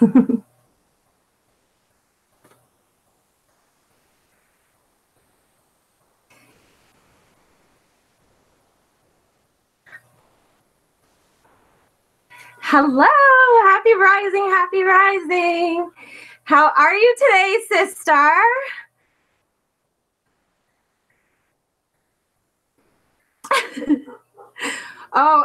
Hello, happy rising, happy rising. How are you today, sister? oh,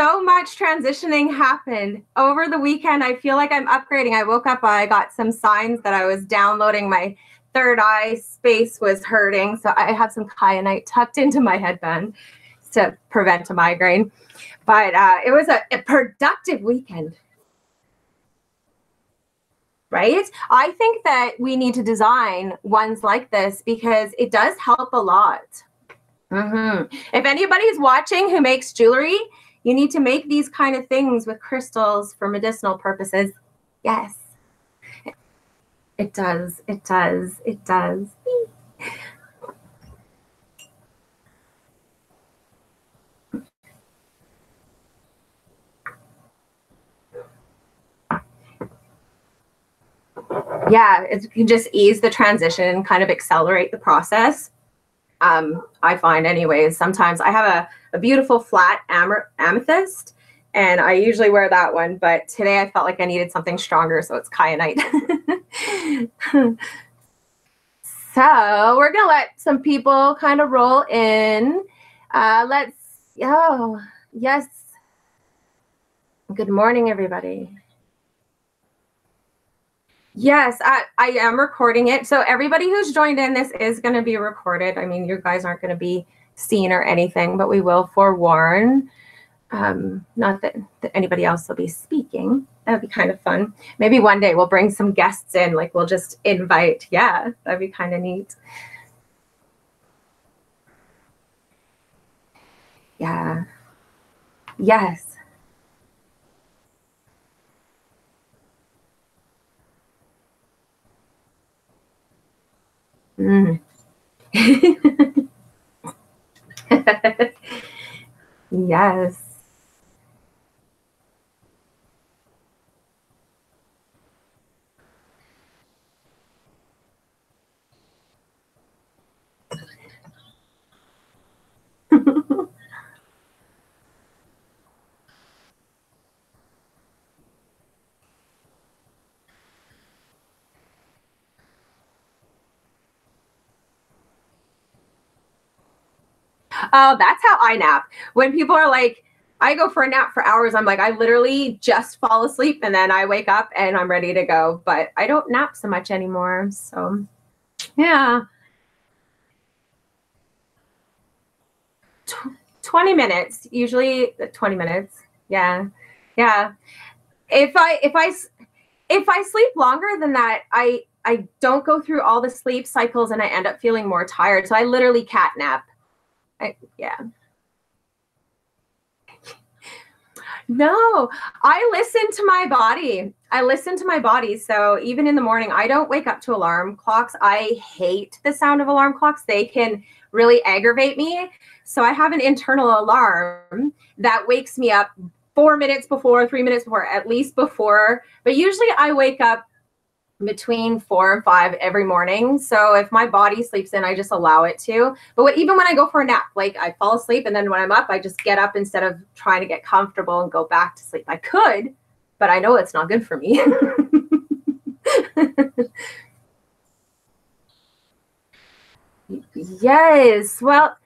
so much transitioning happened over the weekend. I feel like I'm upgrading. I woke up, I got some signs that I was downloading. My third eye space was hurting. So I have some kyanite tucked into my headband to prevent a migraine. But uh, it was a, a productive weekend. Right? I think that we need to design ones like this because it does help a lot. Mm-hmm. If anybody's watching who makes jewelry, you need to make these kind of things with crystals for medicinal purposes. Yes. It does. It does. It does. yeah, it can just ease the transition and kind of accelerate the process. Um, I find, anyways, sometimes I have a, a beautiful flat am- amethyst, and I usually wear that one. But today I felt like I needed something stronger, so it's kyanite. so we're gonna let some people kind of roll in. Uh, let's. Oh, yes. Good morning, everybody. Yes, I, I am recording it. So everybody who's joined in, this is going to be recorded. I mean, you guys aren't going to be seen or anything, but we will forewarn. Um, not that, that anybody else will be speaking. That would be kind of fun. Maybe one day we'll bring some guests in. Like we'll just invite. Yeah, that'd be kind of neat. Yeah. Yes. Mm. yes. Oh, that's how I nap. When people are like, I go for a nap for hours, I'm like, I literally just fall asleep and then I wake up and I'm ready to go. But I don't nap so much anymore. So, yeah. 20 minutes, usually 20 minutes. Yeah. Yeah. If I, if I, if I sleep longer than that, I, I don't go through all the sleep cycles and I end up feeling more tired. So I literally cat nap I, yeah. No, I listen to my body. I listen to my body. So even in the morning, I don't wake up to alarm clocks. I hate the sound of alarm clocks. They can really aggravate me. So I have an internal alarm that wakes me up four minutes before, three minutes before, at least before. But usually I wake up between four and five every morning. So if my body sleeps in, I just allow it to. But what, even when I go for a nap, like I fall asleep and then when I'm up, I just get up instead of trying to get comfortable and go back to sleep. I could, but I know it's not good for me. yes. Well,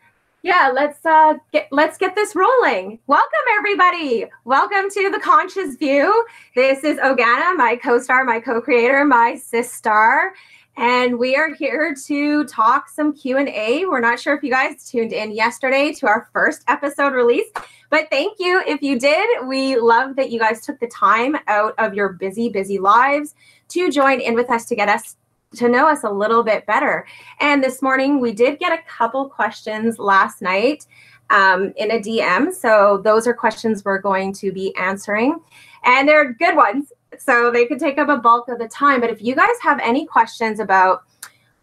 yeah, let's uh, get let's get this rolling. Welcome everybody. Welcome to the Conscious View. This is Ogana, my co-star, my co-creator, my sister, and we are here to talk some Q&A. We're not sure if you guys tuned in yesterday to our first episode release, but thank you if you did. We love that you guys took the time out of your busy busy lives to join in with us to get us to know us a little bit better. And this morning we did get a couple questions last night um, in a DM. So those are questions we're going to be answering. And they're good ones. So they could take up a bulk of the time. But if you guys have any questions about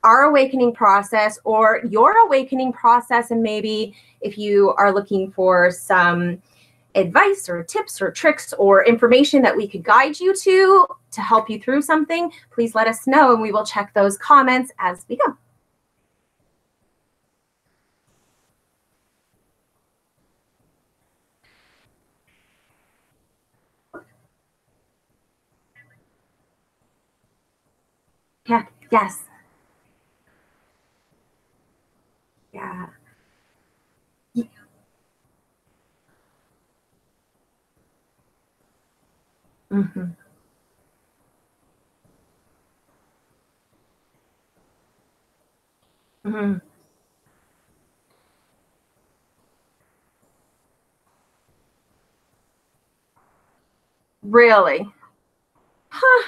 our awakening process or your awakening process, and maybe if you are looking for some advice or tips or tricks or information that we could guide you to to help you through something, please let us know and we will check those comments as we go. Yeah, yes. Yeah. Mm-hmm. Mm-hmm. Really? Huh.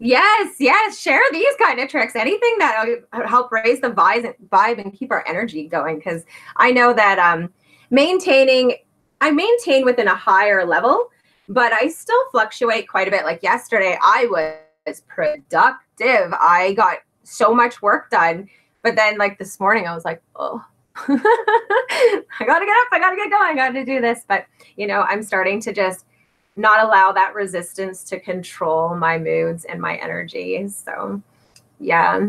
Yes, yes. Share these kind of tricks. Anything that help raise the vibe, and keep our energy going. Because I know that um, maintaining, I maintain within a higher level, but I still fluctuate quite a bit. Like yesterday, I was productive. I got so much work done, but then like this morning, I was like, oh. I gotta get up. I gotta get going. I gotta do this. But you know, I'm starting to just not allow that resistance to control my moods and my energy. So, yeah.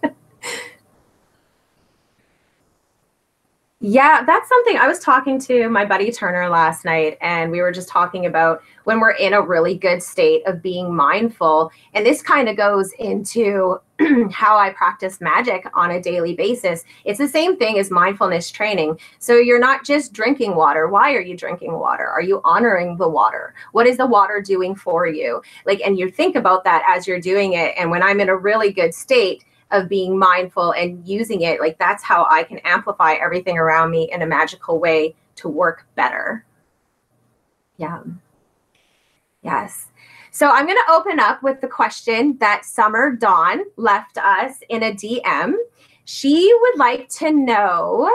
Yeah, that's something I was talking to my buddy Turner last night, and we were just talking about when we're in a really good state of being mindful. And this kind of goes into how I practice magic on a daily basis. It's the same thing as mindfulness training. So you're not just drinking water. Why are you drinking water? Are you honoring the water? What is the water doing for you? Like, and you think about that as you're doing it. And when I'm in a really good state, of being mindful and using it like that's how i can amplify everything around me in a magical way to work better. Yeah yes. So i'm going to open up with the question that summer dawn left us in a dm she would like to know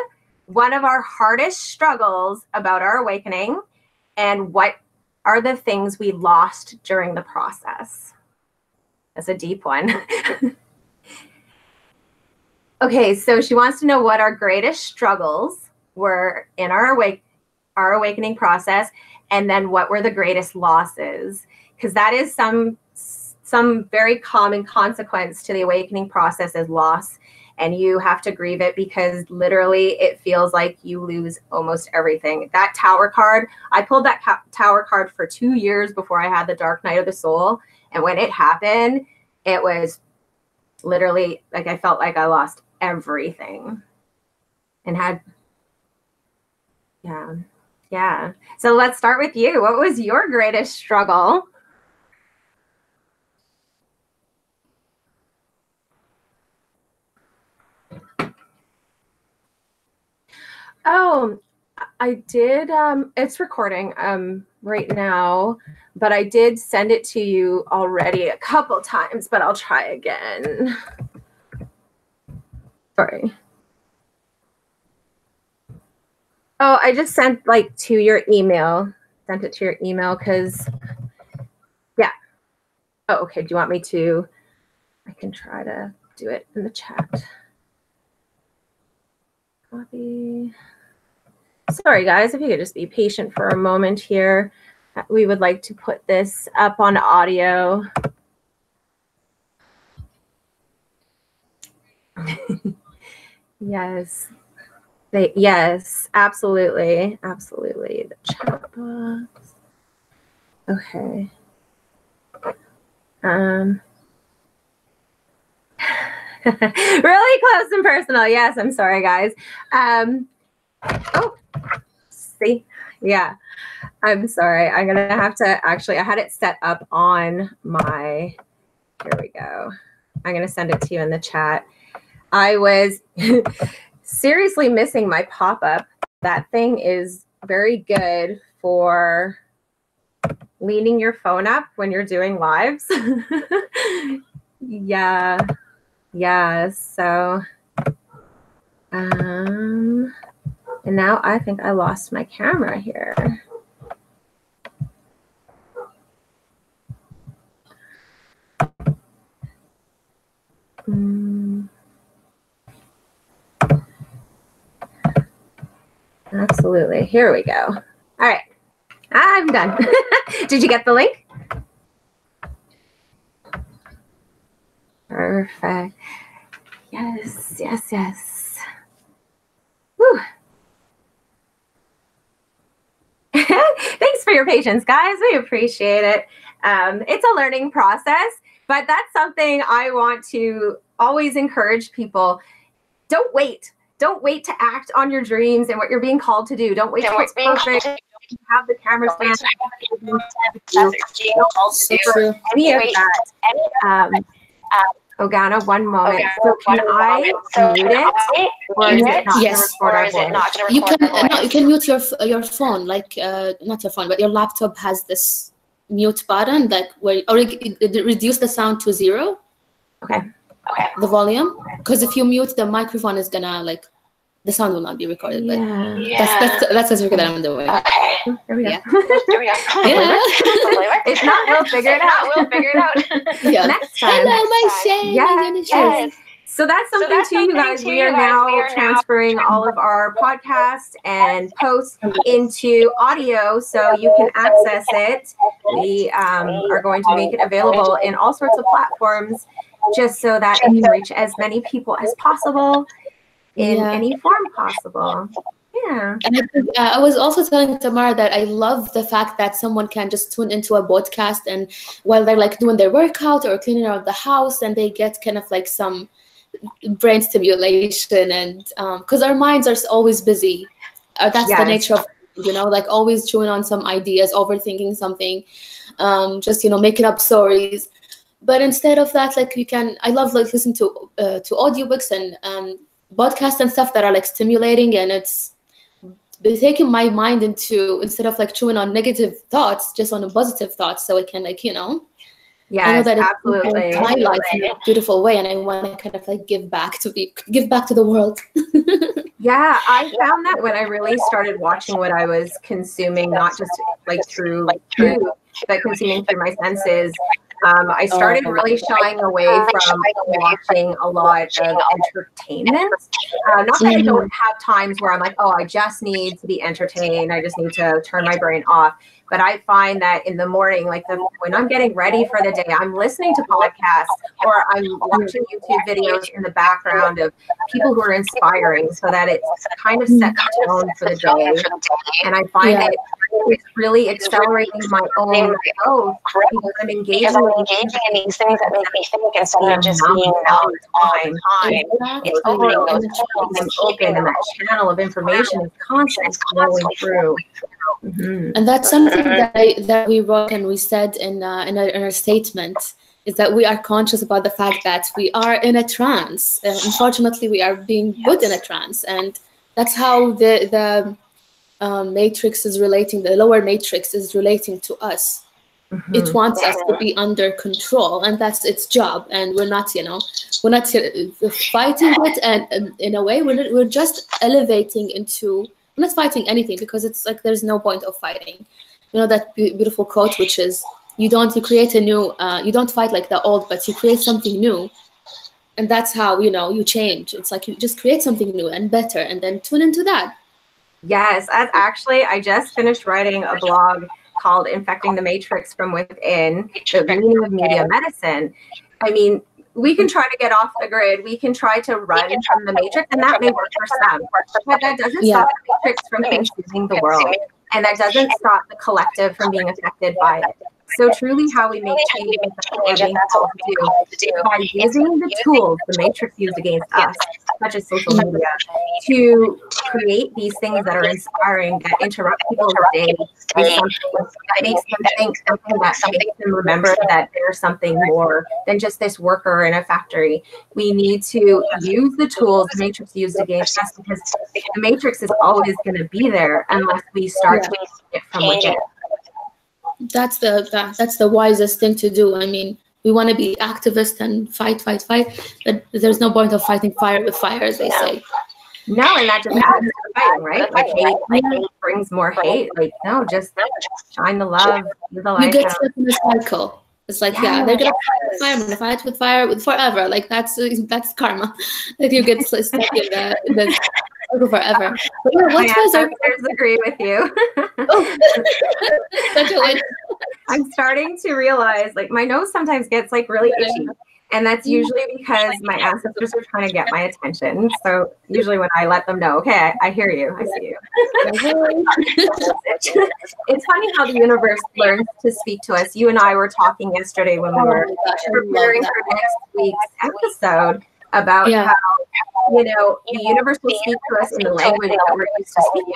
one of our hardest struggles about our awakening and what are the things we lost during the process. That's a deep one Okay, so she wants to know what our greatest struggles were in our awake our awakening process and then what were the greatest losses because that is some some very common consequence to the awakening process is loss and you have to grieve it because literally it feels like you lose almost everything. That tower card, I pulled that ca- tower card for 2 years before I had the dark night of the soul and when it happened, it was literally like I felt like I lost everything. And had yeah yeah. So let's start with you. What was your greatest struggle? Oh i did um it's recording um right now but i did send it to you already a couple times but i'll try again Sorry. Oh, I just sent like to your email. Sent it to your email because, yeah. Oh, okay. Do you want me to? I can try to do it in the chat. Copy. Sorry, guys, if you could just be patient for a moment here. We would like to put this up on audio. Yes. They yes, absolutely. Absolutely. The chat box. Okay. Um really close and personal. Yes, I'm sorry, guys. Um oh see. Yeah. I'm sorry. I'm gonna have to actually I had it set up on my here we go. I'm gonna send it to you in the chat. I was seriously missing my pop up. That thing is very good for leaning your phone up when you're doing lives. yeah. Yeah. So, um, and now I think I lost my camera here. Mm. Absolutely. Here we go. All right. I'm done. Did you get the link? Perfect. Yes, yes, yes. Whew. Thanks for your patience, guys. We appreciate it. Um, it's a learning process, but that's something I want to always encourage people. Don't wait. Don't wait to act on your dreams and what you're being called to do. Don't wait till it's perfect. Have the camera stand. Any of that. Um, Ogana, one moment. So can I mute it, or is it not Yes. Or is it not You can no, you can mute your your phone, like uh, not your phone, but your laptop has this mute button that where or it, it reduce the sound to zero, Okay. Okay. the volume. Because if you mute the microphone, is gonna like the sound will not be recorded. But Yeah. Yeah. that's that's that's a trick that I'm doing. Okay. Here we go. Yeah. Here we go. Yeah. Hopefully. If not, we'll figure it out. We'll figure it out. yeah. Next time. Hello, my Next time. Yes, My name is Yes. So that's something that's too, you guys. We are now We are now transferring all of our podcasts and posts into audio, so you can access it. We um, are going to make it available in all sorts of platforms, just so that it can reach as many people as possible in Yeah. any form possible. Yeah. And I, think, uh, I was also telling Tamara that I love the fact that someone can just tune into a podcast and while they're like doing their workout or cleaning out the house and they get kind of like some brain stimulation and because our minds are always busy. Uh, that's the nature of you know like always chewing on some ideas, overthinking something, um, just you know making up stories. But instead of that, like you can, I love like listening to uh, to audiobooks and um, podcasts and stuff that are like stimulating and it's taking my mind into instead of like chewing on negative thoughts, just on a positive thoughts, so I can like you know, I know Yes, that it's absolutely. my life in a beautiful way, and I want to kind of like give back to be give back to the world. Yeah, I found that when I really started watching what I was consuming, not just like through like food, but consuming through my senses, um, I started really shying away from watching a lot of entertainment. Uh, not that I don't have times where I'm like, oh, I just need to be entertained. I just need to turn my brain off. But I find that in the morning, like the, when I'm getting ready for the day, I'm listening to podcasts or I'm watching YouTube videos in the background of people who are inspiring so that it's kind of set the tone for the day. And I find Yeah. that it's really accelerating my own growth because I'm engaging I'm engaging in these things that make me think instead of just being numb all the time. It's opening and those channels I'm open and that channel of information is constantly flowing through. Mhm. And that's something that I, that we wrote and we said in uh, in, our, in our statement is that we are conscious about the fact that we are in a trance. Uh, unfortunately, we are being put in a trance, and that's how the the um, matrix is relating. The lower matrix is relating to us. Mhm. It wants us to be under control, and that's its job. And we're not, you know, we're not uh, fighting it, and, and in a way, we're we're just elevating into. Not fighting anything because it's like there's no point of fighting. You know that be- beautiful quote, which is, "You don't you create a new, uh, you don't fight like the old, but you create something new." And that's how you know you change. It's like you just create something new and better, and then tune into that. Yes, as actually, I just finished writing a blog called Infecting the Matrix from Within, the meaning of media medicine. I mean, we can try to get off the grid, we can try to run from the matrix, and that may work for some, but that doesn't Yeah. stop the matrix from consuming the world, and that doesn't stop the collective from being affected by it. So truly how we make change is that's what we're being called to do by using the tools the matrix used against us, such as social media, to create these things that are inspiring, that interrupt people's day, that makes them think, something that makes them remember that there's something more than just this worker in a factory. We need to use the tools the matrix used against us because the matrix is always going to be there unless we start to change it from within. That's the that, that's the wisest thing to do. I mean, we want to be activists and fight, fight, fight, but there's no point of fighting fire with fire, as they say. No, and that just the fighting, right? Like hate, like hate brings more hate. Like no, just shine the love, the You get stuck in a cycle. It's like, yeah, they're gonna fight with fire, I'm gonna fight with fire with forever. Like that's that's karma. Like you get stuck in the, in the forever. But yeah, what was our agree with you. oh. Such a win. I'm starting to realize like my nose sometimes gets like really itchy. And that's usually because my ancestors are trying to get my attention. So usually when I let them know, okay, I, I hear you, I see you. it's funny how the universe learns to speak to us. You and I were talking yesterday when we oh were preparing for next week's episode about yeah. how you know the universe will speak to us in the language that we're used to speaking.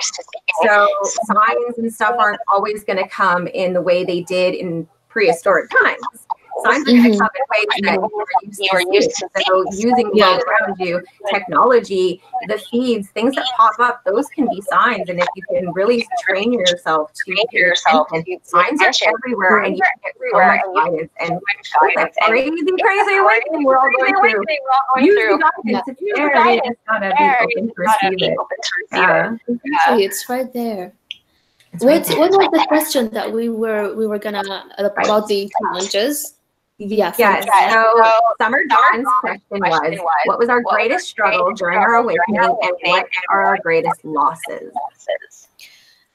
So signs and stuff aren't always going to come in the way they did in prehistoric times signs are going to come in ways that you're used to. So using the world around you, technology, the feeds, things that pop up, those can be signs. And if you can really train yourself to hear yourself, and signs are everywhere, and you get so much guidance. And that's crazy, crazy awakening we're all going through. Use the guidance. If you just gotta be open to receive it. Yeah. It's right there. What, what was the question that we were we were gonna about the challenges? Yes. Yes. So, Summer Dawn's question was, what was our greatest struggle during our awakening and what are our greatest losses?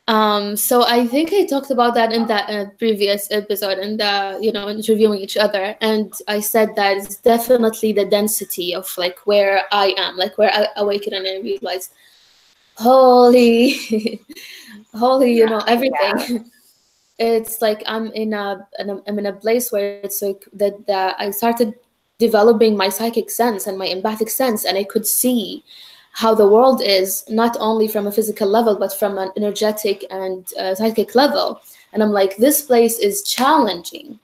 Um, so I think I talked about that in that uh, previous episode and uh, you know interviewing each other and I said that it's definitely the density of like where I am like where I awaken and I realized holy holy you know everything it's like I'm in a I'm in a place where it's like that, that I started developing my psychic sense and my empathic sense, and I could see how the world is not only from a physical level but from an energetic and uh, psychic level. And I'm like, this place is challenging.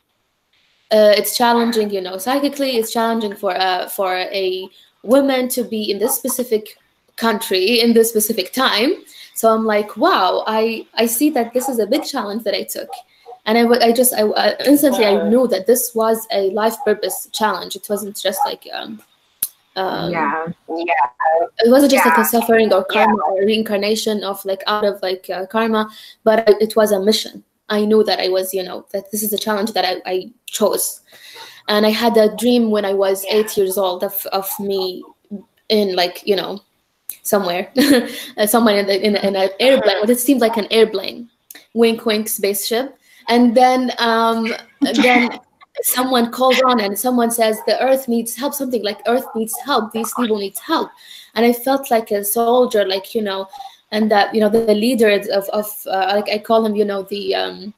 Uh, it's challenging, you know, psychically. It's challenging for a for a woman to be in this specific country in this specific time so I'm like, wow, I, I see that this is a big challenge that I took. And I, I just, I, I instantly, I knew that this was a life purpose challenge. It wasn't just like, um, um, yeah, yeah. It wasn't just yeah. like a suffering or karma yeah. or reincarnation of like out of like uh, karma, but it was a mission. I knew that I was, you know, that this is a challenge that I, I chose. And I had a dream when I was eight years old of, of me in like, you know, somewhere, uh, somewhere in, the, in, in, an airplane. What it seemed like an airplane, wink, wink, spaceship. And then, um, then someone calls on and someone says the Earth needs help. Something like Earth needs help. These people need help. And I felt like a soldier, like you know, and that you know the leader of of uh, like I call him, you know, the um,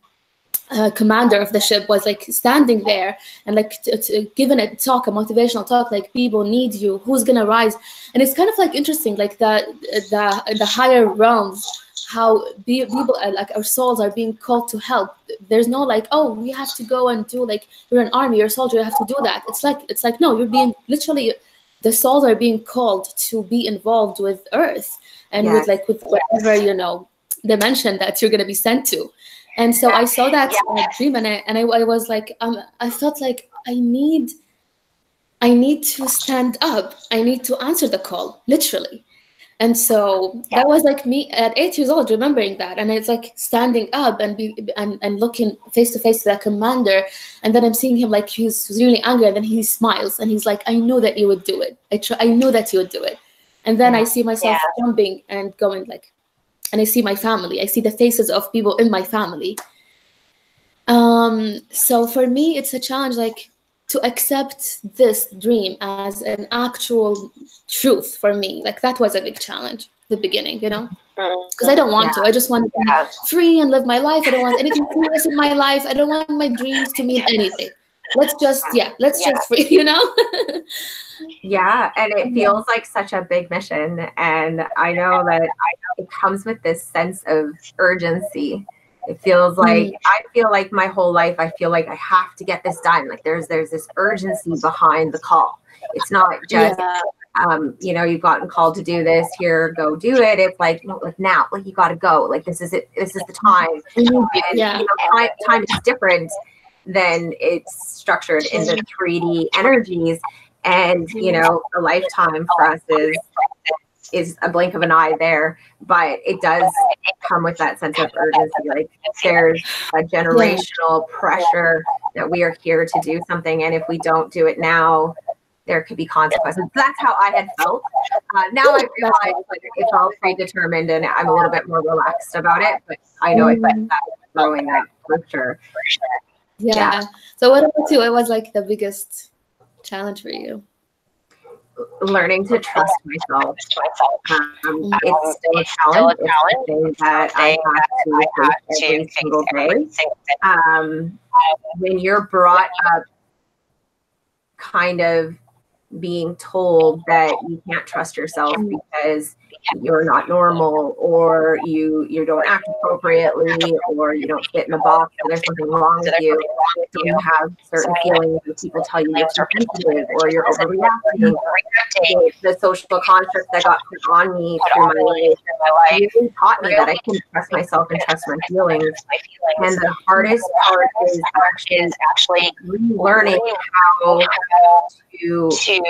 uh, commander of the ship was like standing there and like t- t- giving a talk, a motivational talk, like people need you. Who's gonna rise? And it's kind of like interesting, like the the the higher realms, how be, people are, like our souls are being called to help. There's no like, oh, we have to go and do like you're an army, you're a soldier, you have to do that. It's like it's like no, you're being literally the souls are being called to be involved with Earth and yes. with like with whatever you know dimension that you're gonna be sent to and so I saw that yeah. dream, and I and I, I was like, um, I felt like I need, I need to stand up. I need to answer the call, literally. And so yeah. that was like me at eight years old, remembering that, and it's like standing up and be and, and looking face to face to that commander, and then I'm seeing him like he's really angry, and then he smiles, and he's like, "I know that you would do it. I try, I know that you would do it." And then. I see myself yeah. jumping and going like, and I see my family. I see the faces of people in my family. Um, so for me, it's a challenge like to accept this dream as an actual truth for me. Like that was a big challenge the beginning, you know? Because I don't want yeah. to. I just want to be yeah. free and live my life. I don't want anything serious in my life. I don't want my dreams to mean anything. Let's just, yeah, let's yeah. just free, you know? Yeah, and it feels like such a big mission. And I know that it comes with this sense of urgency. It feels like mm-hmm. I feel like my whole life I feel like I have to get this done. Like there's there's this urgency behind the call. It's not just yeah. um, you know, you've gotten called to do this, here, go do it. It's like, no, like now, like you gotta go. Like this is it, this is the time. Mm-hmm. And, yeah. You know, time, time is different than it's structured into 3D energies and you know a lifetime for us is is a blink of an eye there but it does come with that sense of urgency like there's a generational pressure that we are here to do something, and if we don't do it now, there could be consequences. That's how I had felt. Uh, now I realize like, it's all predetermined, and I'm a little bit more relaxed about it. But I know mm-hmm. I felt that growing up for sure. Yeah. yeah. So what about you? What was like the biggest challenge for you? learning to trust myself. Um, it's still a challenge. It's something that I have to face every single day. Um, when you're brought up kind of being told that you can't trust yourself because you're not normal or you you don't act appropriately or you don't fit in the box or there's something wrong with you. So you have certain feelings and people tell you you're sensitive or you're overreacting. The social construct that got put on me through my life taught me that I can trust myself and trust my feelings. And the hardest part is actually learning how to be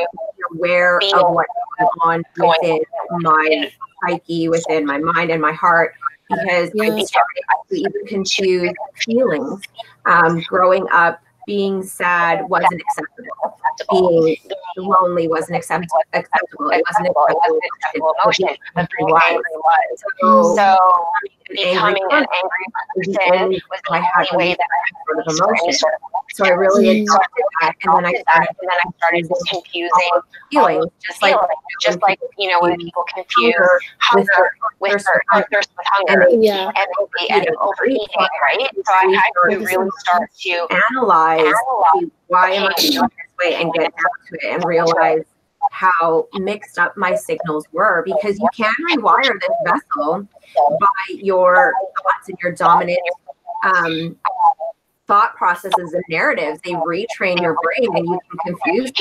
aware of what's going on within my psyche, within my mind and my heart, because yeah. I started to even confuse feelings. Um, growing up, being sad wasn't acceptable. Being lonely wasn't accept- acceptable. It wasn't acceptable emotion. So, so becoming an angry person was the only way that I had sort of emotion. So I really mm-hmm. accepted that, and then I started, and then I started confusing feelings, just like just like you know when people confuse hunger with thirst with hunger, and, yeah, and, and overeating, right? So I had to really start to analyze, analyze why am I feeling this way, and get down to it, and realize how mixed up my signals were because you can rewire this vessel by your thoughts and your dominant um, thought processes and narratives. They retrain your brain and you can confuse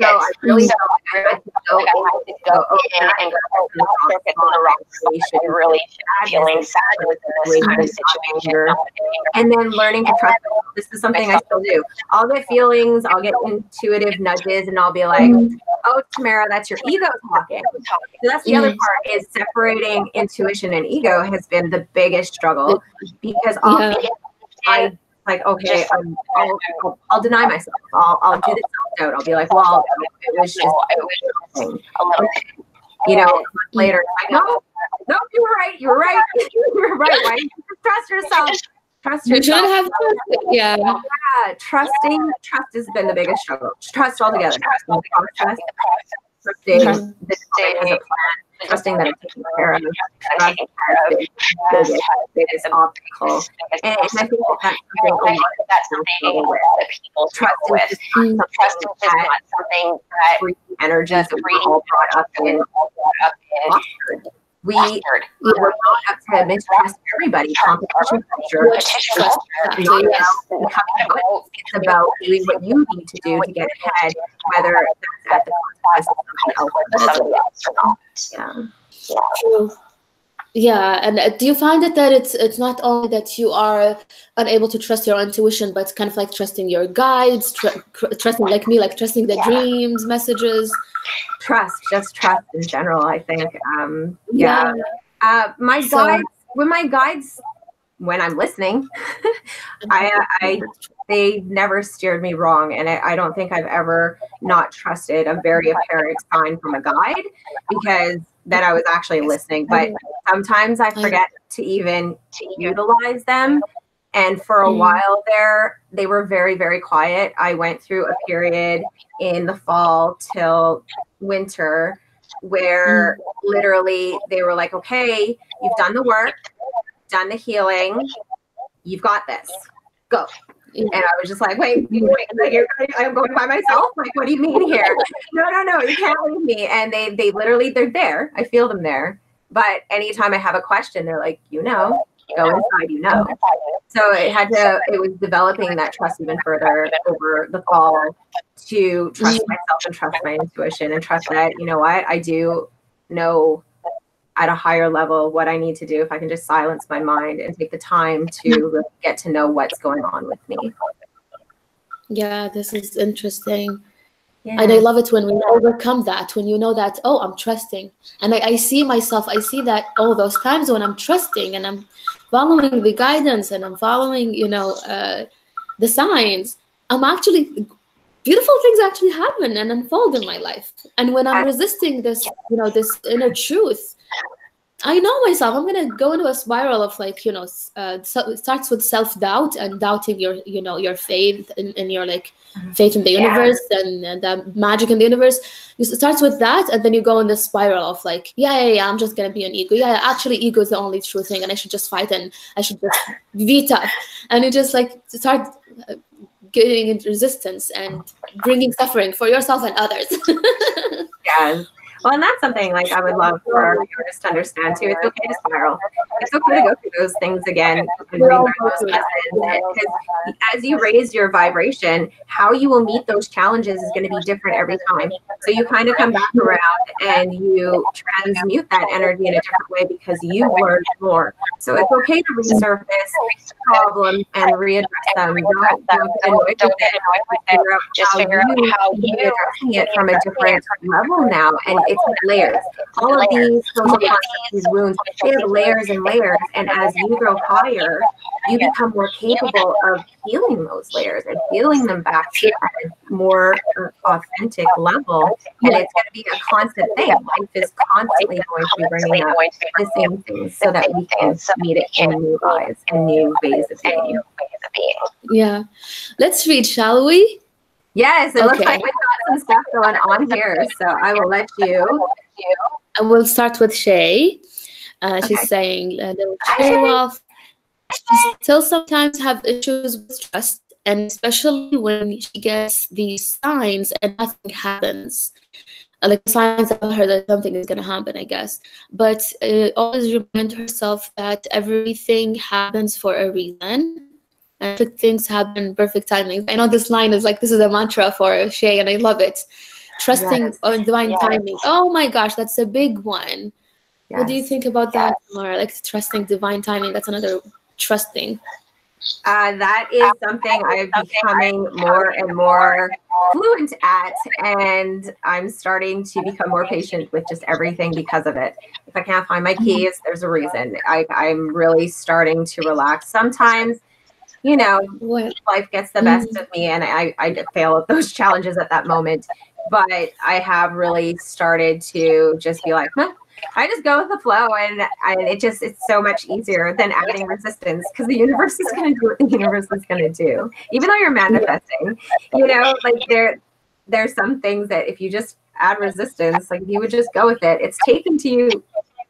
So I really felt like I had to go, I to go in and go in the wrong situation, really feeling sad within this kind of situation. And then learning to trust this is something I still do. I'll get feelings, I'll get intuitive nudges, and I'll be like, oh, Tamara, that's your ego talking. So that's the other mm-hmm. part is separating intuition and ego has been the biggest struggle because often I like, okay, um, I'll, I'll, I'll, deny myself. I'll, I'll do this self I'll be like, well, it was just a little, you know, later, like, no, no, you were right. You were right. you were right. Why you trust yourself? Trust yourself. You should have trust. Yeah. Yeah. Trusting, trust has been the biggest struggle. Trust altogether. Trust the process. Trusting the day as a plan trusting that I'm taking care of, trust has been the biggest obstacle. And, I think that that's something a lot of that's something a lot of people struggle with. Trust is not something that free energy that we all brought up in. We were brought up to mistrust everybody. Competition culture. It's about doing what you need to do to get ahead, whether that's at the cost of somebody else or not. Yeah. Yeah. Yeah, and uh, do you find it that it's it's not only that you are unable to trust your intuition, but kind of like trusting your guides, tr- trusting like me, like trusting the yeah. dreams, messages. Trust, just trust in general. I think. Um, yeah, yeah. Uh, my so, guides when my guides when I'm listening, I, I they never steered me wrong, and I, I, don't think I've ever not trusted a very apparent sign from a guide because that I was actually listening. But sometimes I forget to even utilize them. And for a mm. while there, they were very, very quiet. I went through a period in the fall till winter where mm. literally they were like, okay, you've done the work, done the healing, you've got this, go. And I was just like, wait, wait, like you're, I'm going by myself. Like, what do you mean here? no, no, no, you can't leave me. And they, they literally, they're there. I feel them there. But anytime I have a question, they're like, you know, go inside, you know. So it had to, it was developing that trust even further over the fall to trust mm. myself and trust my intuition and trust that, you know what, I do know at a higher level what I need to do if I can just silence my mind and take the time to really get to know what's going on with me. Yeah, this is interesting. Yeah. And I love it when we overcome that, when you know that, oh, I'm trusting. And I, I see myself, I see that, oh, those times when I'm trusting and I'm following the guidance and I'm following, you know, uh, the signs, I'm actually beautiful things actually happen and unfold in my life. And when I'm resisting this, you know, this inner truth, I know myself. I'm gonna go into a spiral of like, you know, uh, so it starts with self doubt and doubting your, you know, your faith in, in your like mm-hmm. faith in the yeah. universe and, and the magic in the universe. It starts with that, and then you go in the spiral of like, yeah, yeah, yeah, I'm just gonna be an ego. Yeah, actually, ego is the only true thing, and I should just fight and I should just be tough. And you just like start uh, getting into resistance and bringing suffering for yourself and others. yes. Well, and that's something like I would love for our viewers to understand too. It's okay to spiral. It's okay to go through those things again and relearn those lessons. Because as you raise your vibration, how you will meet those challenges is going to be different every time. So you kind of come back around and you transmute that energy in a different way because you learned more. So it's okay to resurface problems and readdress them. Don't, don't get annoyed with it. Just figure out how you're addressing it from a different level now. And it's layers. All of these these wounds, they have layers and layers. And as you grow higher, you become more capable of healing those layers and healing them back to a more uh, authentic level. And it's going to be a constant thing. Life is constantly going to be bringing up the same things so that we can meet it in new eyes and new ways of being. Yeah. Let's read, shall we? Yes, it okay. looks like we've got some stuff going on here. So I will let you. I will start with Shay. Uh, okay. She's saying, uh, Shay Wolf, she still sometimes have issues with trust, and especially when she gets these signs and nothing happens. Uh, like signs tell her that something is going to happen, I guess. But uh, always remind herself that everything happens for a reason perfect things happen perfect timing. I know this line is like this is a mantra for Shay, and I love it. Trusting yes. on divine yes. timing. Oh my gosh, that's a big one. Yes. What do you think about that, Laura? Like trusting divine timing. That's another trusting. Uh, that is something I'm becoming more and more fluent at, and I'm starting to become more patient with just everything because of it. If I can't find my mm-hmm. keys, there's a reason. I, I'm really starting to relax. Sometimes you know, life gets the best mm. of me and I, I fail at those challenges at that moment. But I have really started to just be like, huh, I just go with the flow and, and it just it's so much easier than adding resistance because the universe is gonna do what the universe is gonna do. Even though you're manifesting, you know, like there there's some things that if you just add resistance, like if you would just go with it, it's taken to you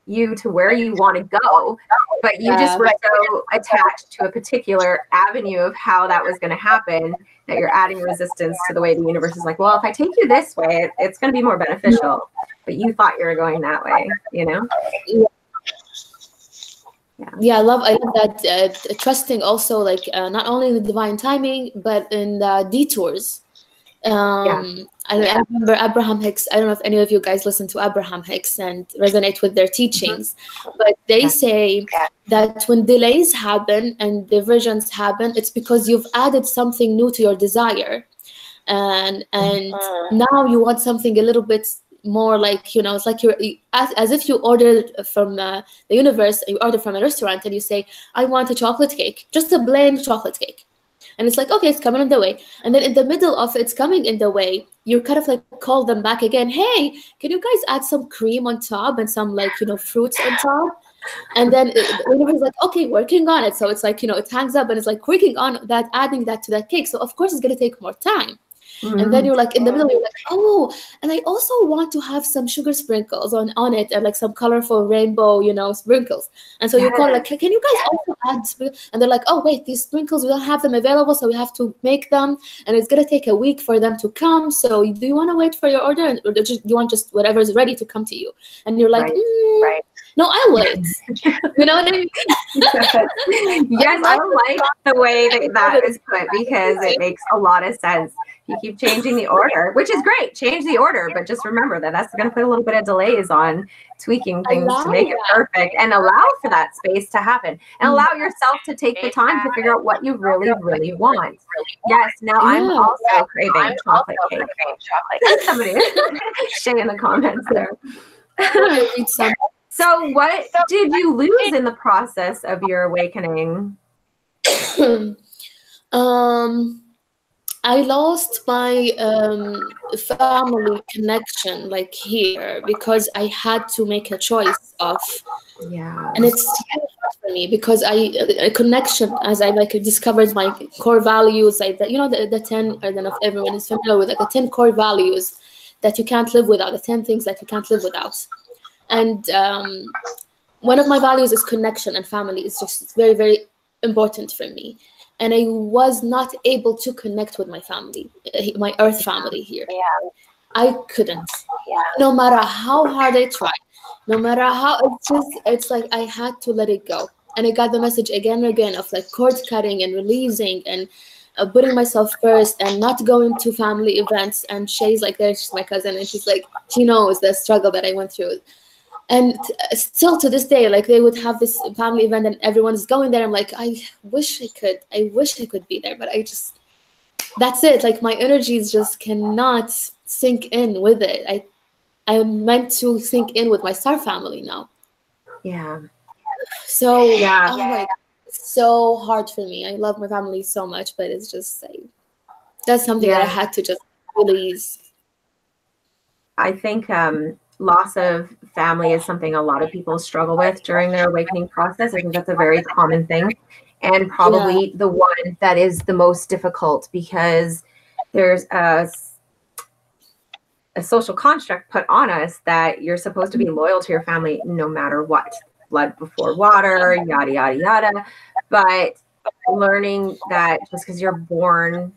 you to where you want to go, but you just were so attached to a particular avenue of how that was going to happen that you're adding resistance to the way the universe is like, well, if I take you this way, it's going to be more beneficial. But you thought you were going that way, you know? Yeah. Yeah. I love I love that uh, trusting also like uh, not only the divine timing but in the detours um, yeah. I, I, remember Abraham Hicks. I don't know if any of you guys listen to Abraham Hicks and resonate with their teachings, mm-hmm. but they say that when delays happen and diversions happen, it's because you've added something new to your desire, and and mm-hmm. now you want something a little bit more like you know it's like you're as, as if you ordered from uh, the universe you order from a restaurant and you say i want a chocolate cake just a plain chocolate cake and it's like okay it's coming in the way. And then in the middle of it's coming in the way you kind of like call them back again. Hey can you guys add some cream on top and some like you know fruits on top? And then the universe like okay working on it. So it's like you know it hangs up and it's like working on that adding that to that cake. So of course it's going to take more time Mm-hmm. And then you're like in the middle, you're like, oh, and I also want to have some sugar sprinkles on, on it and like some colorful rainbow, you know, sprinkles. And so you call like, can you guys also add sprinkles? And they're like, oh, wait, these sprinkles, we don't have them available, so we have to make them. And it's gonna take a week for them to come. So do you want to wait for your order, or do you want just whatever is ready to come to you? And you're like, right. Mm, right. No, I'll wait. you know what I mean? yes, I like the way that that is put because it makes a lot of sense you keep changing the order, which is great. Change the order, but just remember that that's going to put a little bit of delays on tweaking things to make that. it perfect and allow for that space to happen and mm-hmm. allow yourself to take the time to figure out what you really, really want. Yes, now. I'm also craving I'm chocolate also cake. Craving chocolate. Somebody Shay in the comments there. so, what did you lose in the process of your awakening? Um, I lost my um, family connection, like here, because I had to make a choice of, Yeah. and it's hard for me because I a connection as I like discovered my core values, like that you know the, the ten, I don't know if everyone is familiar with like the ten core values that you can't live without, the ten things that you can't live without, and um, one of my values is connection and family. Is just very very important for me and I was not able to connect with my family, eh, my earth family here. Yeah. I couldn't. Yeah. No matter how hard I tried, no matter how it's just it's like I had to let it go. And I got the message again and again of like cord cutting and releasing and uh, putting myself first and not going to family events. And Shay's like there, she's my cousin, and she's like she knows the struggle that I went through and still to this day like they would have this family event and everyone's going there. I'm like i wish i could i wish i could be there but i just that's it. Like my energies just cannot sink in with it. I i'm meant to sink in with my star family now. Yeah. so Yeah. oh my God, it's so hard for me. I love my family so much but it's just like that's something that i had to just release. I think um, loss of family is something a lot of people struggle with during their awakening process. I think that's a very common thing, and probably the one that is the most difficult because there's a social construct put on us that you're supposed to be loyal to your family no matter what, blood before water, yada yada yada. But learning that just because you're born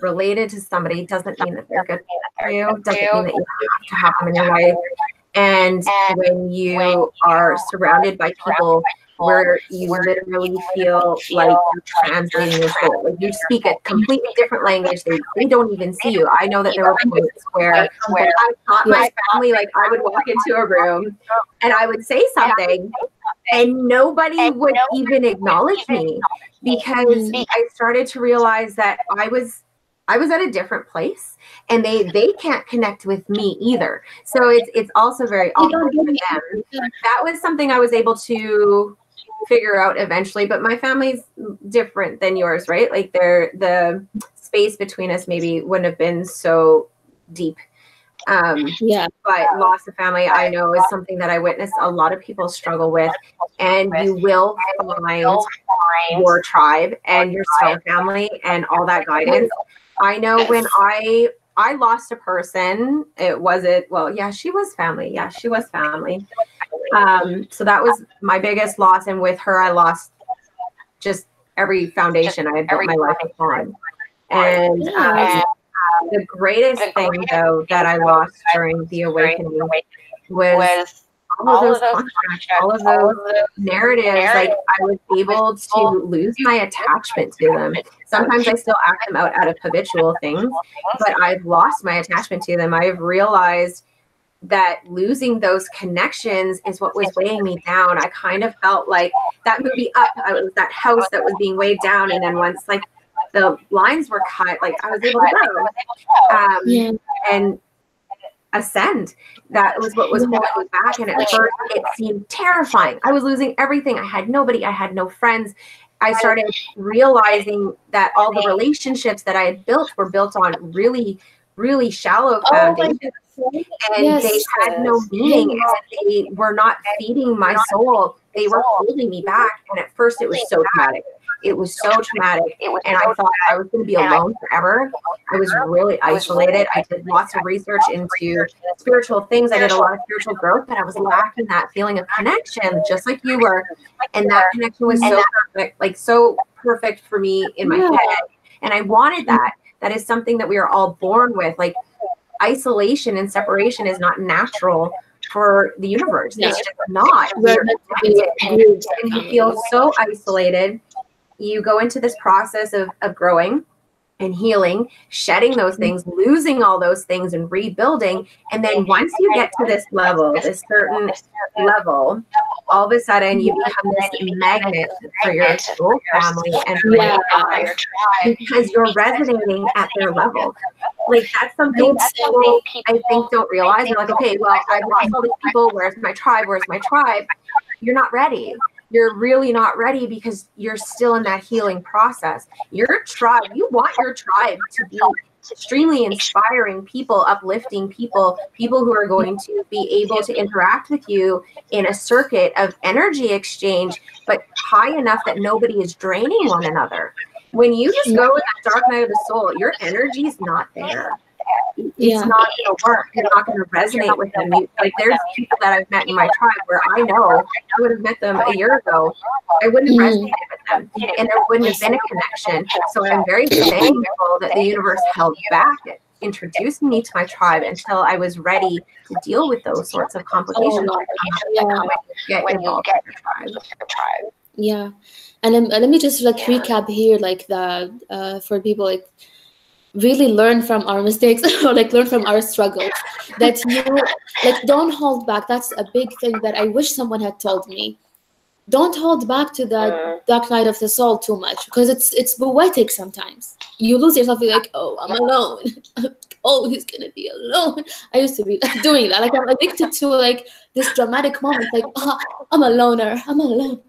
related to somebody doesn't mean that they're good for you, doesn't mean that you have to have them in your life. And when you are surrounded by people where you literally feel like you're translating your soul, like you speak a completely different language, they, they don't even see you. I know that there were points where when I taught my family, like I would walk into a room and I would say something and nobody would even acknowledge me because I started to realize that I was I was at a different place and they they can't connect with me either. So it's it's also very awkward for them. That was something I was able to figure out eventually, but my family's different than yours, right? Like they're the space between us maybe wouldn't have been so deep. Um yeah but loss of family I know is something that I witness a lot of people struggle with and you will find your tribe and your soul family and all that guidance. I know when I I lost a person, it was it well, yeah, she was family. Yeah, she was family. Um, so that was my biggest loss. And with her, I lost just every foundation I had built my life upon. And um, the greatest thing though that I lost during the awakening was all of those contracts, all of those narratives, like I was able to lose my attachment to them. Sometimes I still act them out out of habitual things, but I've lost my attachment to them. I've realized that losing those connections is what was weighing me down. I kind of felt like that movie Up, I was that house that was being weighed down, and then once like the lines were cut, like I was able to go um, yeah and ascend. That was what was holding me back. And at first, it seemed terrifying. I was losing everything. I had nobody. I had no friends. I started realizing that all the relationships that I had built were built on really, really shallow oh foundations. and Yes. they had no meaning and they were not feeding my soul. They were holding me back. And at first, it was so traumatic. It was so traumatic. And I thought I was going to be alone forever. I was really isolated. I did lots of research into spiritual things. I did a lot of spiritual growth, but I was lacking that feeling of connection, just like you were. And that connection was so perfect, like so perfect for me in my head. And I wanted that. That is something that we are all born with. Like isolation and separation is not natural for the universe. No. It's just not. We're We're meant to be a group. and you feel so isolated. You go into this process of, of growing and healing, shedding those mm-hmm. things, losing all those things, and rebuilding. And then once you get to this level, this certain level, all of a sudden you become this magnet for your soul family and for Yeah. your tribe because you're resonating at their level. Like that's something people I think don't realize. They're like, okay, well, I've lost all these people. Where's my tribe? Where's my tribe? You're not ready. you're really not ready because you're still in that healing process. Your tribe, you want your tribe to be extremely inspiring people, uplifting people, people who are going to be able to interact with you in a circuit of energy exchange, but high enough that nobody is draining one another. When you just go in that dark night of the soul, your energy is not there it's yeah. not going to work. You're not going to resonate with them. You, like there's people that I've met in my tribe where I know I would have met them a year ago. I wouldn't have mm. resonated with them, and there wouldn't have been a connection. So I'm very thankful that the universe held back introduced me to my tribe until I was ready to deal with those sorts of complications. Oh, yeah. Get involved in your tribe. Yeah, and um, let me just like yeah. recap here, like the uh, for people like really learn from our mistakes or like learn from our struggles that you like don't hold back. That's a big thing that i wish someone had told me. Don't hold back to the dark night of the soul too much because it's it's poetic sometimes. You lose yourself you're like oh i'm alone. Oh he's gonna be alone. I used to be doing that. Like i'm addicted to like this dramatic moment like oh, i'm a loner. I'm alone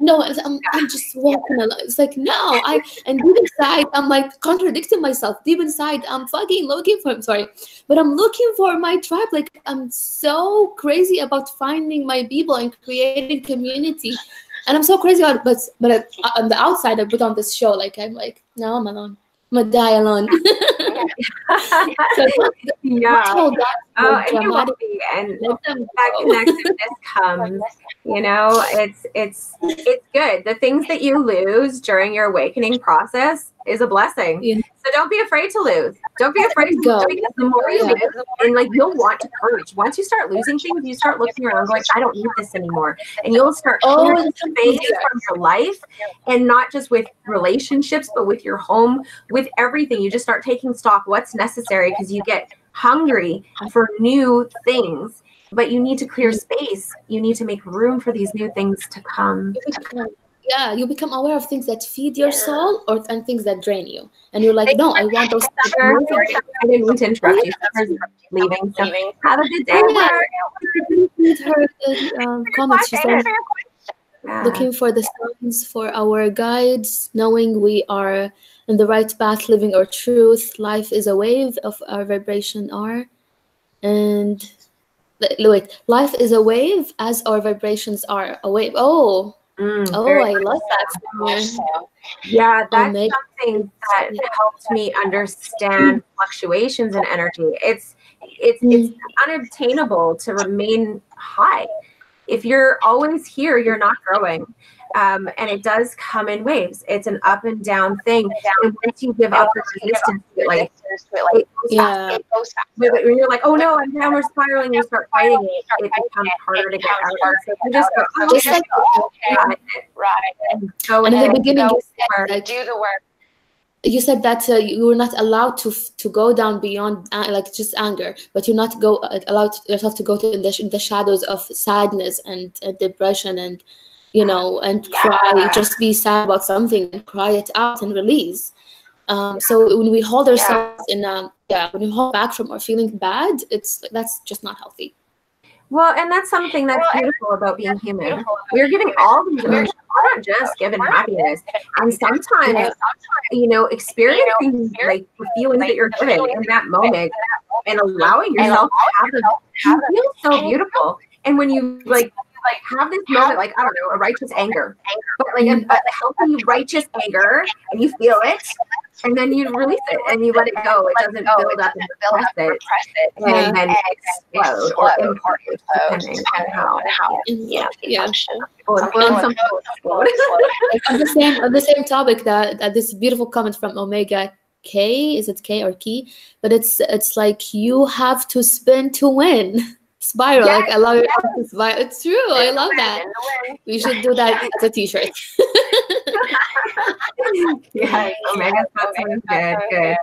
no, I'm, um, I'm just walking along. It's like, no, I, and deep inside, I'm like contradicting myself. Deep inside, I'm fucking looking for, I'm sorry, but I'm looking for my tribe. Like, I'm so crazy about finding my people and creating community. And I'm so crazy about, but, but uh, on the outside, I put on this show, like, I'm like, no, I'm alone. I'm gonna die alone. so, yeah. Oh, and you will be, and that connectedness comes. You know, it's it's it's good. The things that you lose during your awakening process is a blessing. Yeah. So don't be afraid to lose. Don't be afraid to go. Because the more you lose, and like you'll want to purge. Once you start losing things, you start looking around going, I don't need this anymore. And you'll start oh, space from your life and not just with relationships, but with your home, with everything. You just start taking stock what's necessary because you get hungry for new things. But you need to clear space. You need to make room for these new things to come yeah you become aware of things that feed your soul or and things that drain you. And you're like no i want those i didn't mean to interrupt you leaving so have a good day. Her um, comments. she said looking for the signs for our guides knowing we are in the right path living our truth. Life is a wave of our vibration are. And wait life is a wave as our vibrations are a wave. Oh Mm, oh, I love that. Yeah, that's oh, something that helped me understand fluctuations in energy. It's it's mm. it's unobtainable to remain high. If you're always here, you're not growing. Um, and it does come in waves. It's an up and down thing. And once you give up the resistance to it, like, it yeah. When you're like, oh no, I'm downward spiraling, you start fighting it, it becomes harder to get out. So just go, oh, just like, right. And go and in the beginning, you said, do the work you said that uh, you were not allowed to to go down beyond uh, like just anger but you're not go uh, allowed yourself to go to in the, in the shadows of sadness and depression and you know, and yeah. cry, just be sad about something and cry it out and release. Um, so when we hold ourselves yeah. in a, yeah, when we hold back from our feeling bad, it's that's just not healthy. Well, and that's something that's beautiful about being human. We're giving all these emotions, we're not just given happiness. And sometimes, you know, experiencing like the feelings that you're given in that moment and allowing yourself to have them, you feel so beautiful. And when you like like have this moment, like I don't know, a righteous anger, but like a, a healthy righteous anger, and you feel it, and then you release it and you let it go. It doesn't build up and suppress it, and then explode or implode, depending on how how yeah yeah. on the same on the same topic, that, that this beautiful comment from Omega K is it K or Key? But it's it's like you have to spin to win. Spiral, yes, like I love yes. it. Spiral. It's true. I love that. We should do that as a t-shirt. yeah, Omega good, good.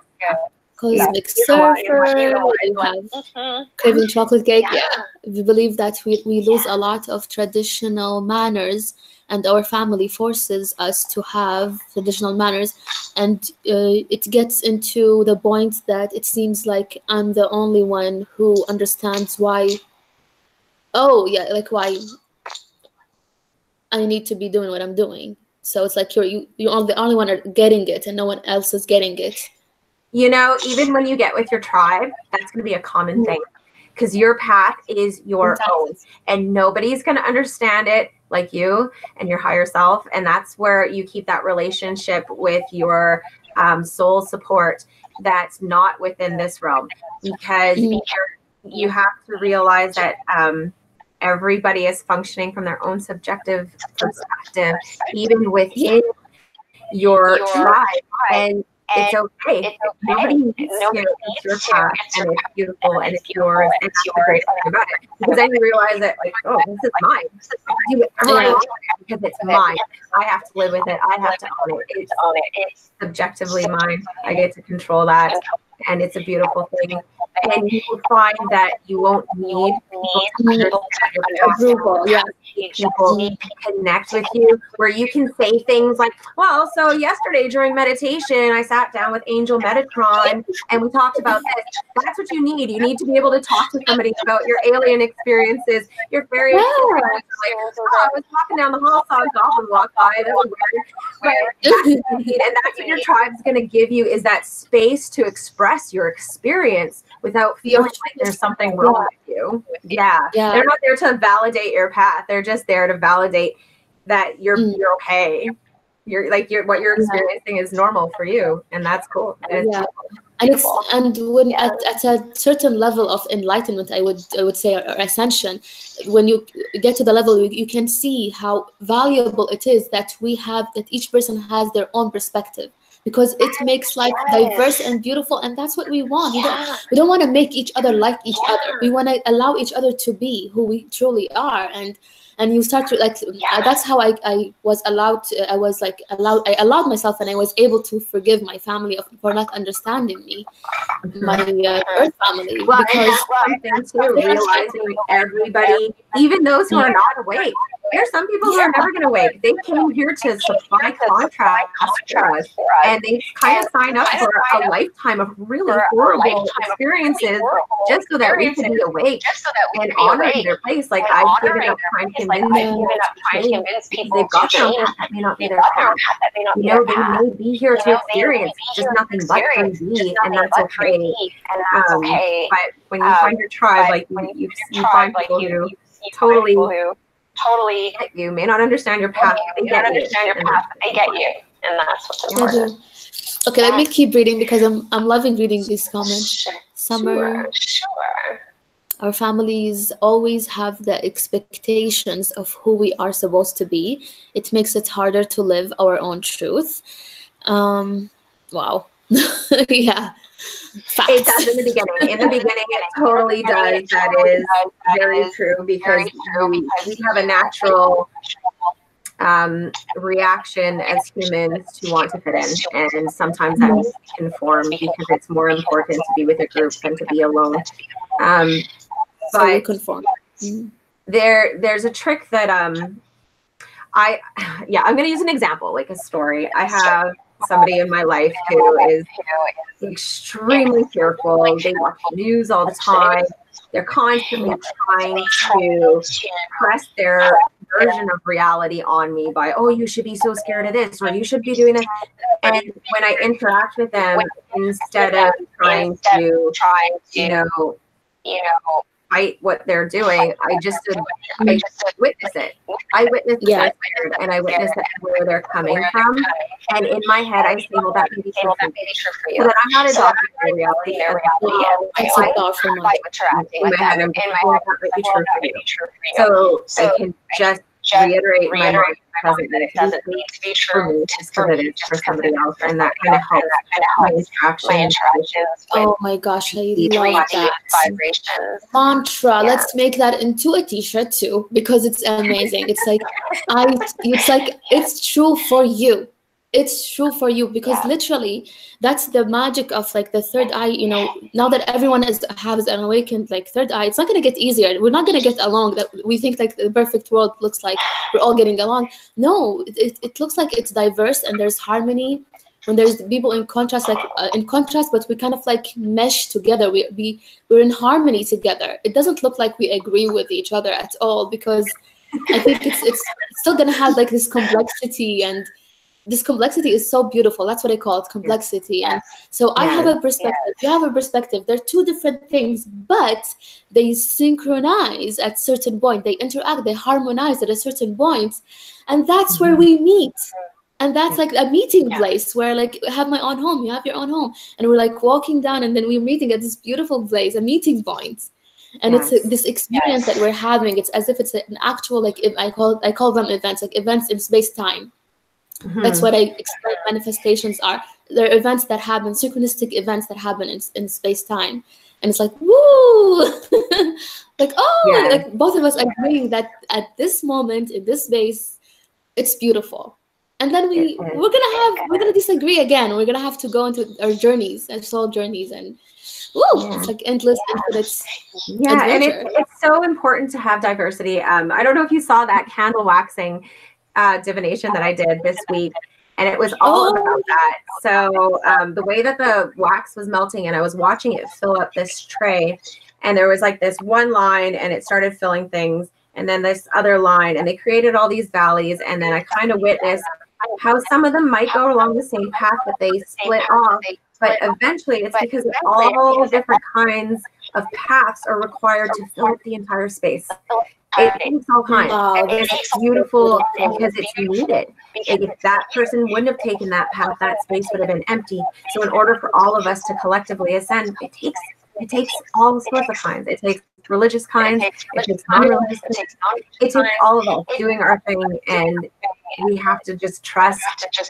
Cosmic yeah. Surfer, you have mm-hmm. Craving Chocolate Cake. Yeah. yeah. We believe that we, we lose a lot of traditional manners and our family forces us to have traditional manners and uh, it gets into the point that it seems like i'm the only one who understands why Oh yeah, like why? I need to be doing what I'm doing. So it's like you're you you're the only one are getting it, and no one else is getting it. You know, even when you get with your tribe, that's going to be a common thing because your path is your own, and nobody's going to understand it like you and your higher self. And that's where you keep that relationship with your um, soul support that's not within this realm because you have to realize that um, everybody is functioning from their own subjective perspective, even within your, your tribe. And it's okay. It's okay. Nobody needs Nobody to it's your path and it's beautiful and it's yours and that's the great thing about it. Because then you realize that like, oh, this is mine. I do whatever I want because it's mine. I have to live with it. I have to own it. It's, it's subjectively mine. I get to control that. And it's a beautiful thing and you will find that you won't need people approval. People connect with you, where you can say things like, "Well, so yesterday during meditation, I sat down with Angel Metatron and we talked about this." That's what you need. You need to be able to talk to somebody about your alien experiences, your fairy yeah. experiences. Like, oh, I was walking down the hall, saw a goblin walk by. That was weird, but and that's what your tribe's going to give you is that space to express your experience without feeling like there's something wrong with you. Yeah. yeah. They're not there to validate your path. They're just there to validate that you're mm. you're okay. You're like you're what you're experiencing yeah. is normal for you. And that's cool. And yeah. And it's and when at, at a certain level of enlightenment, I would I would say or, ascension, when you get to the level you, you can see how valuable it is that we have that each person has their own perspective because it makes life diverse and beautiful and that's what we want yeah. we don't, we don't want to make each other like each yeah. other we want to allow each other to be who we truly are and and you start to like yeah. that's how I, I was allowed to, i was like allowed i allowed myself and i was able to forgive my family for not understanding me mm-hmm. my uh, birth family well, because something too realizing everybody even those who are not awake there are some people who are never going to wake. They came here to supply for us, and they kind of sign up for a lifetime of really horrible experiences just so that we can be awake and honor their place. Like I've given up time to convince people they've got their own path that may not be their path. You know, they may be here to experience just nothing but 3D, and that's okay. Um, but when you find your tribe, like you, you find people who totally totally you may not understand your path. You may not understand your path. I get you, and that's what's important. Okay, let me keep reading because I'm I'm loving reading these comments. Summer. Sure, sure. Our families always have the expectations of who we are supposed to be. It makes it harder to live our own truth. Um, wow. yeah. It does in the beginning. In the beginning, it totally does. That is very true because we, we have a natural um, reaction as humans to want to fit in, and sometimes that means conform because it's more important to be with a group than to be alone. Um, but so conform. There, there's a trick that um, I, yeah, I'm going to use an example, like a story. I have somebody in my life who is extremely fearful. They watch the news all the time. They're constantly trying to press their version of reality on me by, oh, you should be so scared of this, or you should be doing this. And when I interact with them, instead of trying to, try, you know, you know, fight what they're doing. I just did, I just witness it. I witnessed yeah. and I witnessed where they're coming from. And in my head, I say, well, that may be true for you. Then I'm not adopting the reality. reality. I see thought from my head. In my head, that might be true for you. So I can just reiterate, reiterate my present that it doesn't need to be true just because it is for somebody else, and that kind of helps my interactions. Oh my gosh, I love that vibration mantra. Yeah. Let's make that into a T-shirt too because it's amazing. it's like I, it's like it's true for you it's true for you because yeah. literally that's the magic of like the third eye you know now that everyone is has an awakened like third eye it's not going to get easier. We're not going to get along that we think like the perfect world looks like. We're all getting along. No it, it looks like it's diverse and there's harmony. When there's people in contrast like uh, in contrast but we kind of like mesh together. We, we we're in harmony together. It doesn't look like we agree with each other at all because I think it's it's still gonna have like this complexity and this complexity is so beautiful. That's what I call it, complexity. And so I have a perspective, you have a perspective. They're two different things, but they synchronize at certain point. They interact, they harmonize at a certain point, and that's mm-hmm. where we meet. And that's like a meeting place where like I have my own home, you have your own home, and we're like walking down, and then we're meeting at this beautiful place, a meeting point and yes. it's a, this experience yes. that we're having it's as if it's an actual like i call i call them events like events in space time Mm-hmm. That's what I explain manifestations are. They're events that happen, synchronistic events that happen in, in space time. And it's like, woo! like, oh, yeah. like both of us agreeing that at this moment, in this space, it's beautiful. And then we we're gonna have we're gonna disagree again. We're gonna have to go into our journeys, our soul journeys, and woo, yeah. it's like endless, infinite. Yeah, adventure. and it's, it's so important to have diversity. Um, I don't know if you saw that candle waxing uh, divination that I did this week, and it was all oh. about that. So um, the way that the wax was melting, and I was watching it fill up this tray, and there was like this one line, and it started filling things, and then this other line, and they created all these valleys, and then I kind of witnessed how some of them might go along the same path, but they split off. But eventually, it's because all different kinds of paths are required to fill up the entire space. It takes all kinds. and it's beautiful because it's needed. If that person wouldn't have taken that path, that space would have been empty. So in order for all of us to collectively ascend, it takes it takes all sorts of kinds. It takes religious kinds, it takes non-religious, it takes all of us doing our thing, and we have to just trust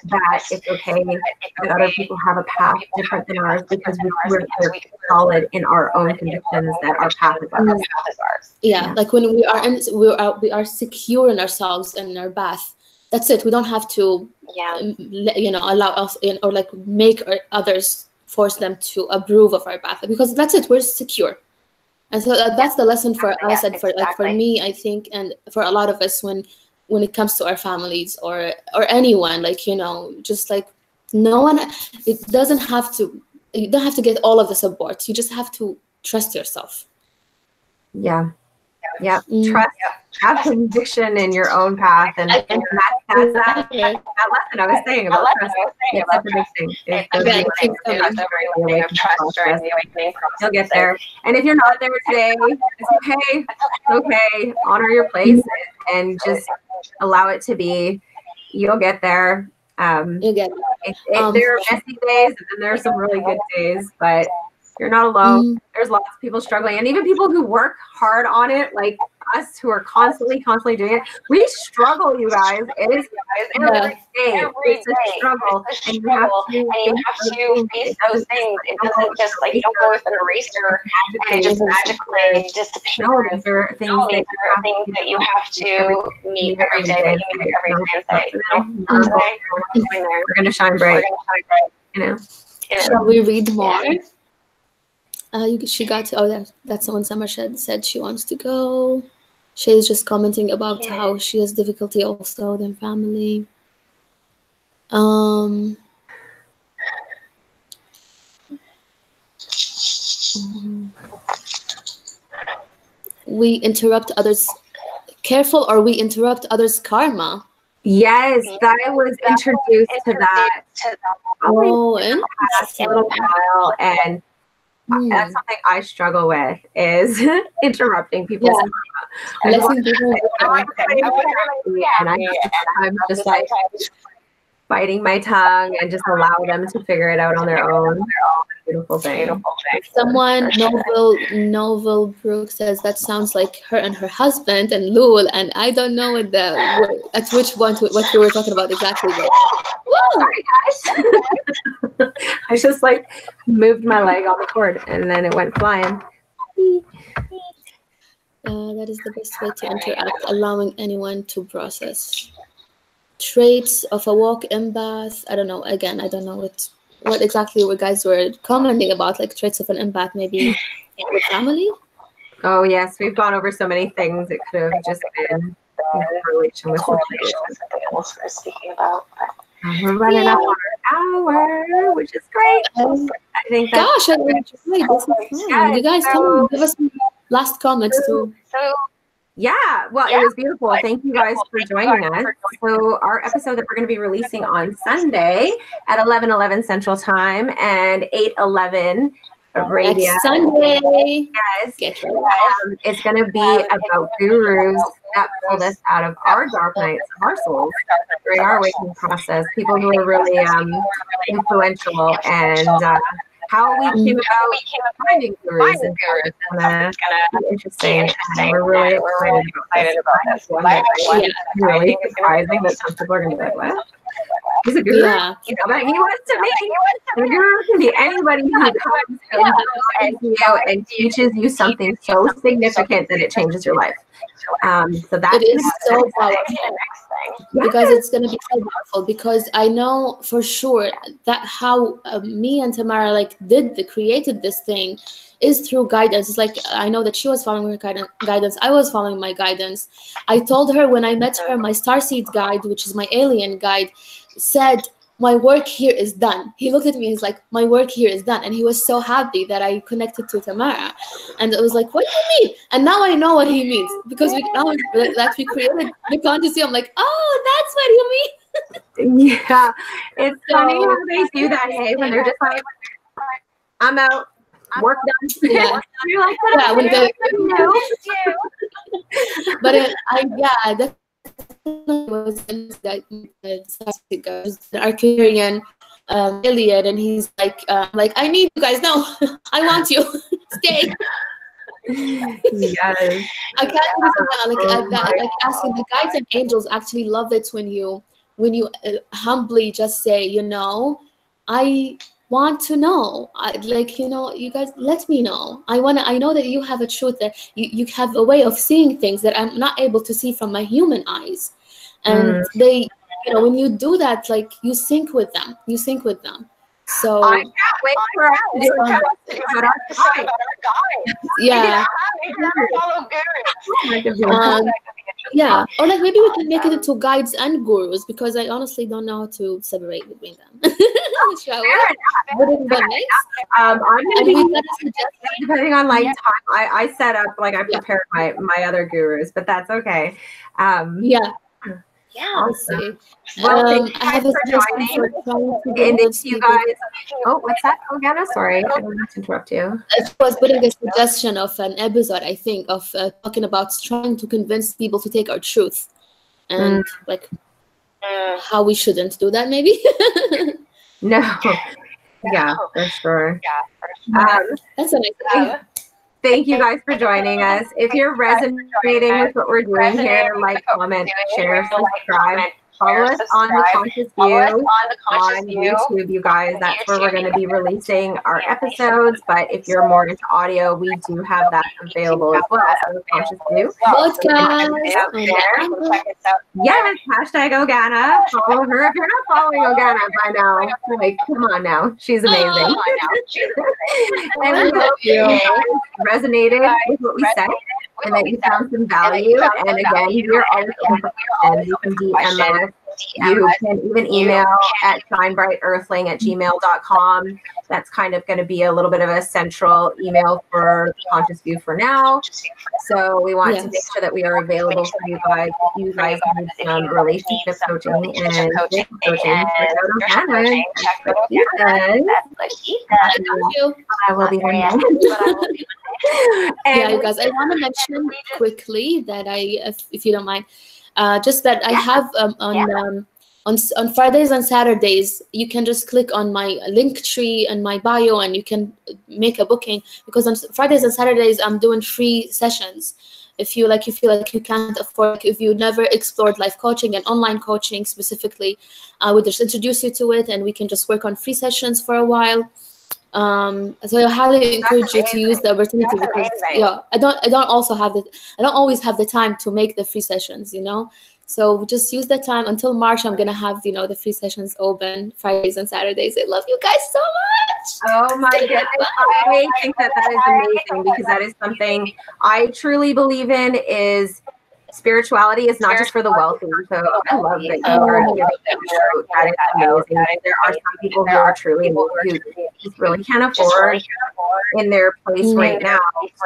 that it's okay that other people have a path different than ours because we're, we're solid in our own convictions that our path is ours. Yeah, yeah. like when we are in, we are we are secure in ourselves and in our path. That's it. We don't have to, yeah. Um, you know, allow us in or like make others force them to approve of our path because that's it. We're secure and so that's the lesson for us and for like for me i think and for a lot of us when when it comes to our families or or anyone like you know just like no one it doesn't have to you don't have to get all of the support. You just have to trust yourself. Yeah yeah. Trust have conviction in your own path and, and that, that's that, that, lesson i was saying about trust. it's such a big thing you'll get there. And if you're not there today it's okay it's okay honor your place and just allow it to be. You'll get there. Um, you get it, it, um, there are messy days and then there are some really good days but you're not alone. Mm-hmm. There's lots of people struggling, and even people who work hard on it, like us, who are constantly, constantly doing it. We struggle, you guys. It is every day. Every it's day. a struggle, and you have to, and you have to face those things. It doesn't just like you don't go with an eraser and it just magically disappear. No, there are things, no, that, are things that you have to meet every day. That you meet every Wednesday. We're gonna shine bright. You know. Shall we read more? Uh, you, she got to, oh, that, that's someone Summer said, said she wants to go. She's just commenting about yeah. how she has difficulty also with her family. Um, we interrupt others careful or we interrupt others karma yes i was introduced to that oh, and a little while and Mm. That's something I struggle with is interrupting people's yeah. and I, I'm just like biting my tongue and just allow them to figure it out on their own. Beautiful thing. Beautiful thing. Someone Novel Novel Brooke says that sounds like her and her husband and Lul, and I don't know what the at which one to, what you were talking about exactly. But, Sorry, guys. I just like moved my leg on the cord and then it went flying. Uh, that is the best way to interact, allowing anyone to process traits of a walk empath. I don't know. Again, I don't know what what exactly were guys were commenting about, like traits of an empath, maybe with family. Oh yes, we've gone over so many things. It could have just been in relation with something else we're speaking about. We're running yeah. up on our hour, which is great. Um, I think. Gosh, I enjoyed this. Is fun. you guys, so, come on, give us some last comments too. So Yeah, well, yeah. it was beautiful. Thank you guys for joining us. So, our episode that we're going to be releasing on Sunday at 11 11 Central Time and 8 11 Radio. Sunday. Yes. Um, it's going to be about gurus that pulled us out of our dark nights of our souls during our awakening process. People who are really um, influential and uh, how we came about finding gurus and gurus. It's gonna be interesting. And we're really excited about this. One that yeah. really surprising that some people are gonna be like, what? He's a guru. Yeah. You know, but he wants to be. A guru can be anybody who comes and, you know, and teaches you something so significant that it changes your life. Um, so that it is so powerful because it's going to be so powerful because I know for sure that how uh, me and Tamara like did the created this thing is through guidance. It's like I know that she was following her guidance. I was following my guidance. I told her when I met her, my starseed guide, which is my alien guide, said my work here is done. He looked at me, he's like, my work here is done. And he was so happy that I connected to Tamara. And it was like, what do you mean? And now I know what he means because we now that we created the consciousness, I'm like, oh, that's what you mean. yeah. It's so, funny how they do that, hey, when they're just like, I'm out. Work done. Yeah. You're like, yeah, when they, but it, I, yeah, was that the um, Iliad, and he's like, uh, like I need you guys. No, I want you. Stay. yes. I can't yeah. like, that, like asking the guides and angels actually love it when you when you uh, humbly just say, you know, I want to know I, like you know you guys let me know i want to i know that you have a truth that you, you have a way of seeing things that i'm not able to see from my human eyes and mm. they you know when you do that like you sync with them you sync with them so I can't wait for us to do our Yeah. Um, yeah, or like maybe we can make it into guides and gurus because I honestly don't know how to separate between them. Shall we? Um, I'm gonna be depending on like time. I, I set up like I prepared yeah. my my other gurus, but that's okay. Um, yeah. Yeah. Awesome. Well, um, I have a suggestion And it's you guys. Oh, what's that, Ogana? Sorry, I didn't to interrupt you. I was putting a suggestion of an episode, I think, of uh, talking about trying to convince people to take our truth and mm. like mm. how we shouldn't do that, maybe. no. Yeah, for sure. Yeah, for sure. Um, That's a nice idea. Thank you guys for joining us. If you're resonating with what we're doing here, like, comment, share, subscribe. Follow us on the Conscious View on YouTube, you guys. That's where we're going to be releasing our episodes. But if you're more into audio, we do have that available as well. So the Conscious View. Yes, hashtag Ogana. Follow her if you're not following Ogana by now. Like, come on now. She's amazing. and we hope you resonated with what we said and that you found some value. And again, we're always open You can DM us you can even email at shinebrighthearthling at mm-hmm. gmail.com. That's kind of going to be a little bit of a central email for Conscious View for now. So we want yes. to make sure that we are available for you guys. You guys need some relationship coaching and coaching, coaching, I will be there. yeah, you guys, I want to mention quickly that I, if, if you don't mind, uh, just that I have um, on um, on on Fridays and Saturdays, you can just click on my link tree and my bio, and you can make a booking. Because on Fridays and Saturdays, I'm doing free sessions. If you like, you feel like you can't afford, if you never explored life coaching and online coaching specifically, I would just introduce you to it, and we can just work on free sessions for a while. Um, so I highly encourage you to use the opportunity That's because amazing. yeah, I don't I don't also have the I don't always have the time to make the free sessions, you know. So just use the time until March. I'm gonna have you know the free sessions open Fridays and Saturdays. I love you guys so much. Oh my goodness! I think that that is amazing because that is something I truly believe in. Is spirituality is not just for the wealthy. So I love that you are giving that That is amazing. There are some people who are truly who just really can't afford in their place right now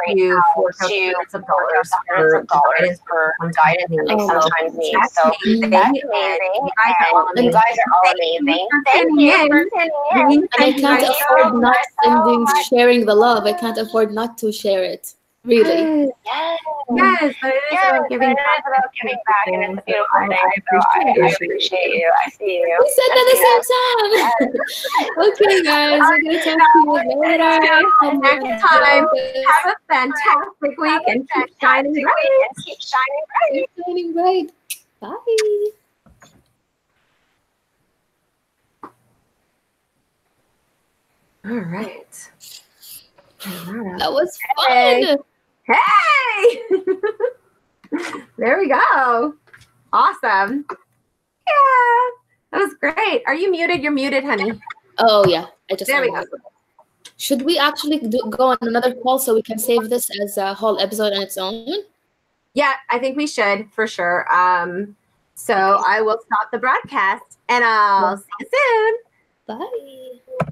to fork out hundreds of dollars for guidance for guidance and sometimes need. So that's amazing. You guys are all amazing. Thank you for tuning. And I can't afford not sending, sharing the love. I can't afford not to share it. Really? Yes. Yes, but it is Yes, about giving it back. is about giving back, and it's a beautiful I- thing. I So I, appreciate I you. appreciate you. I see you. We said that at the same time. okay, guys, we're gonna talk to you later. Next time, have a fantastic week and keep shining bright. And keep shining bright. Keep shining bright. Bye. All right. That was Hey. fun. Hey! there we go. Awesome. Yeah, that was great. Are you muted? You're muted, honey. Oh yeah, I just There we go. it. Should we actually do, go on another call so we can save this as a whole episode on its own? Yeah, I think we should for sure. Um, so I will stop the broadcast and I'll see you soon. Bye.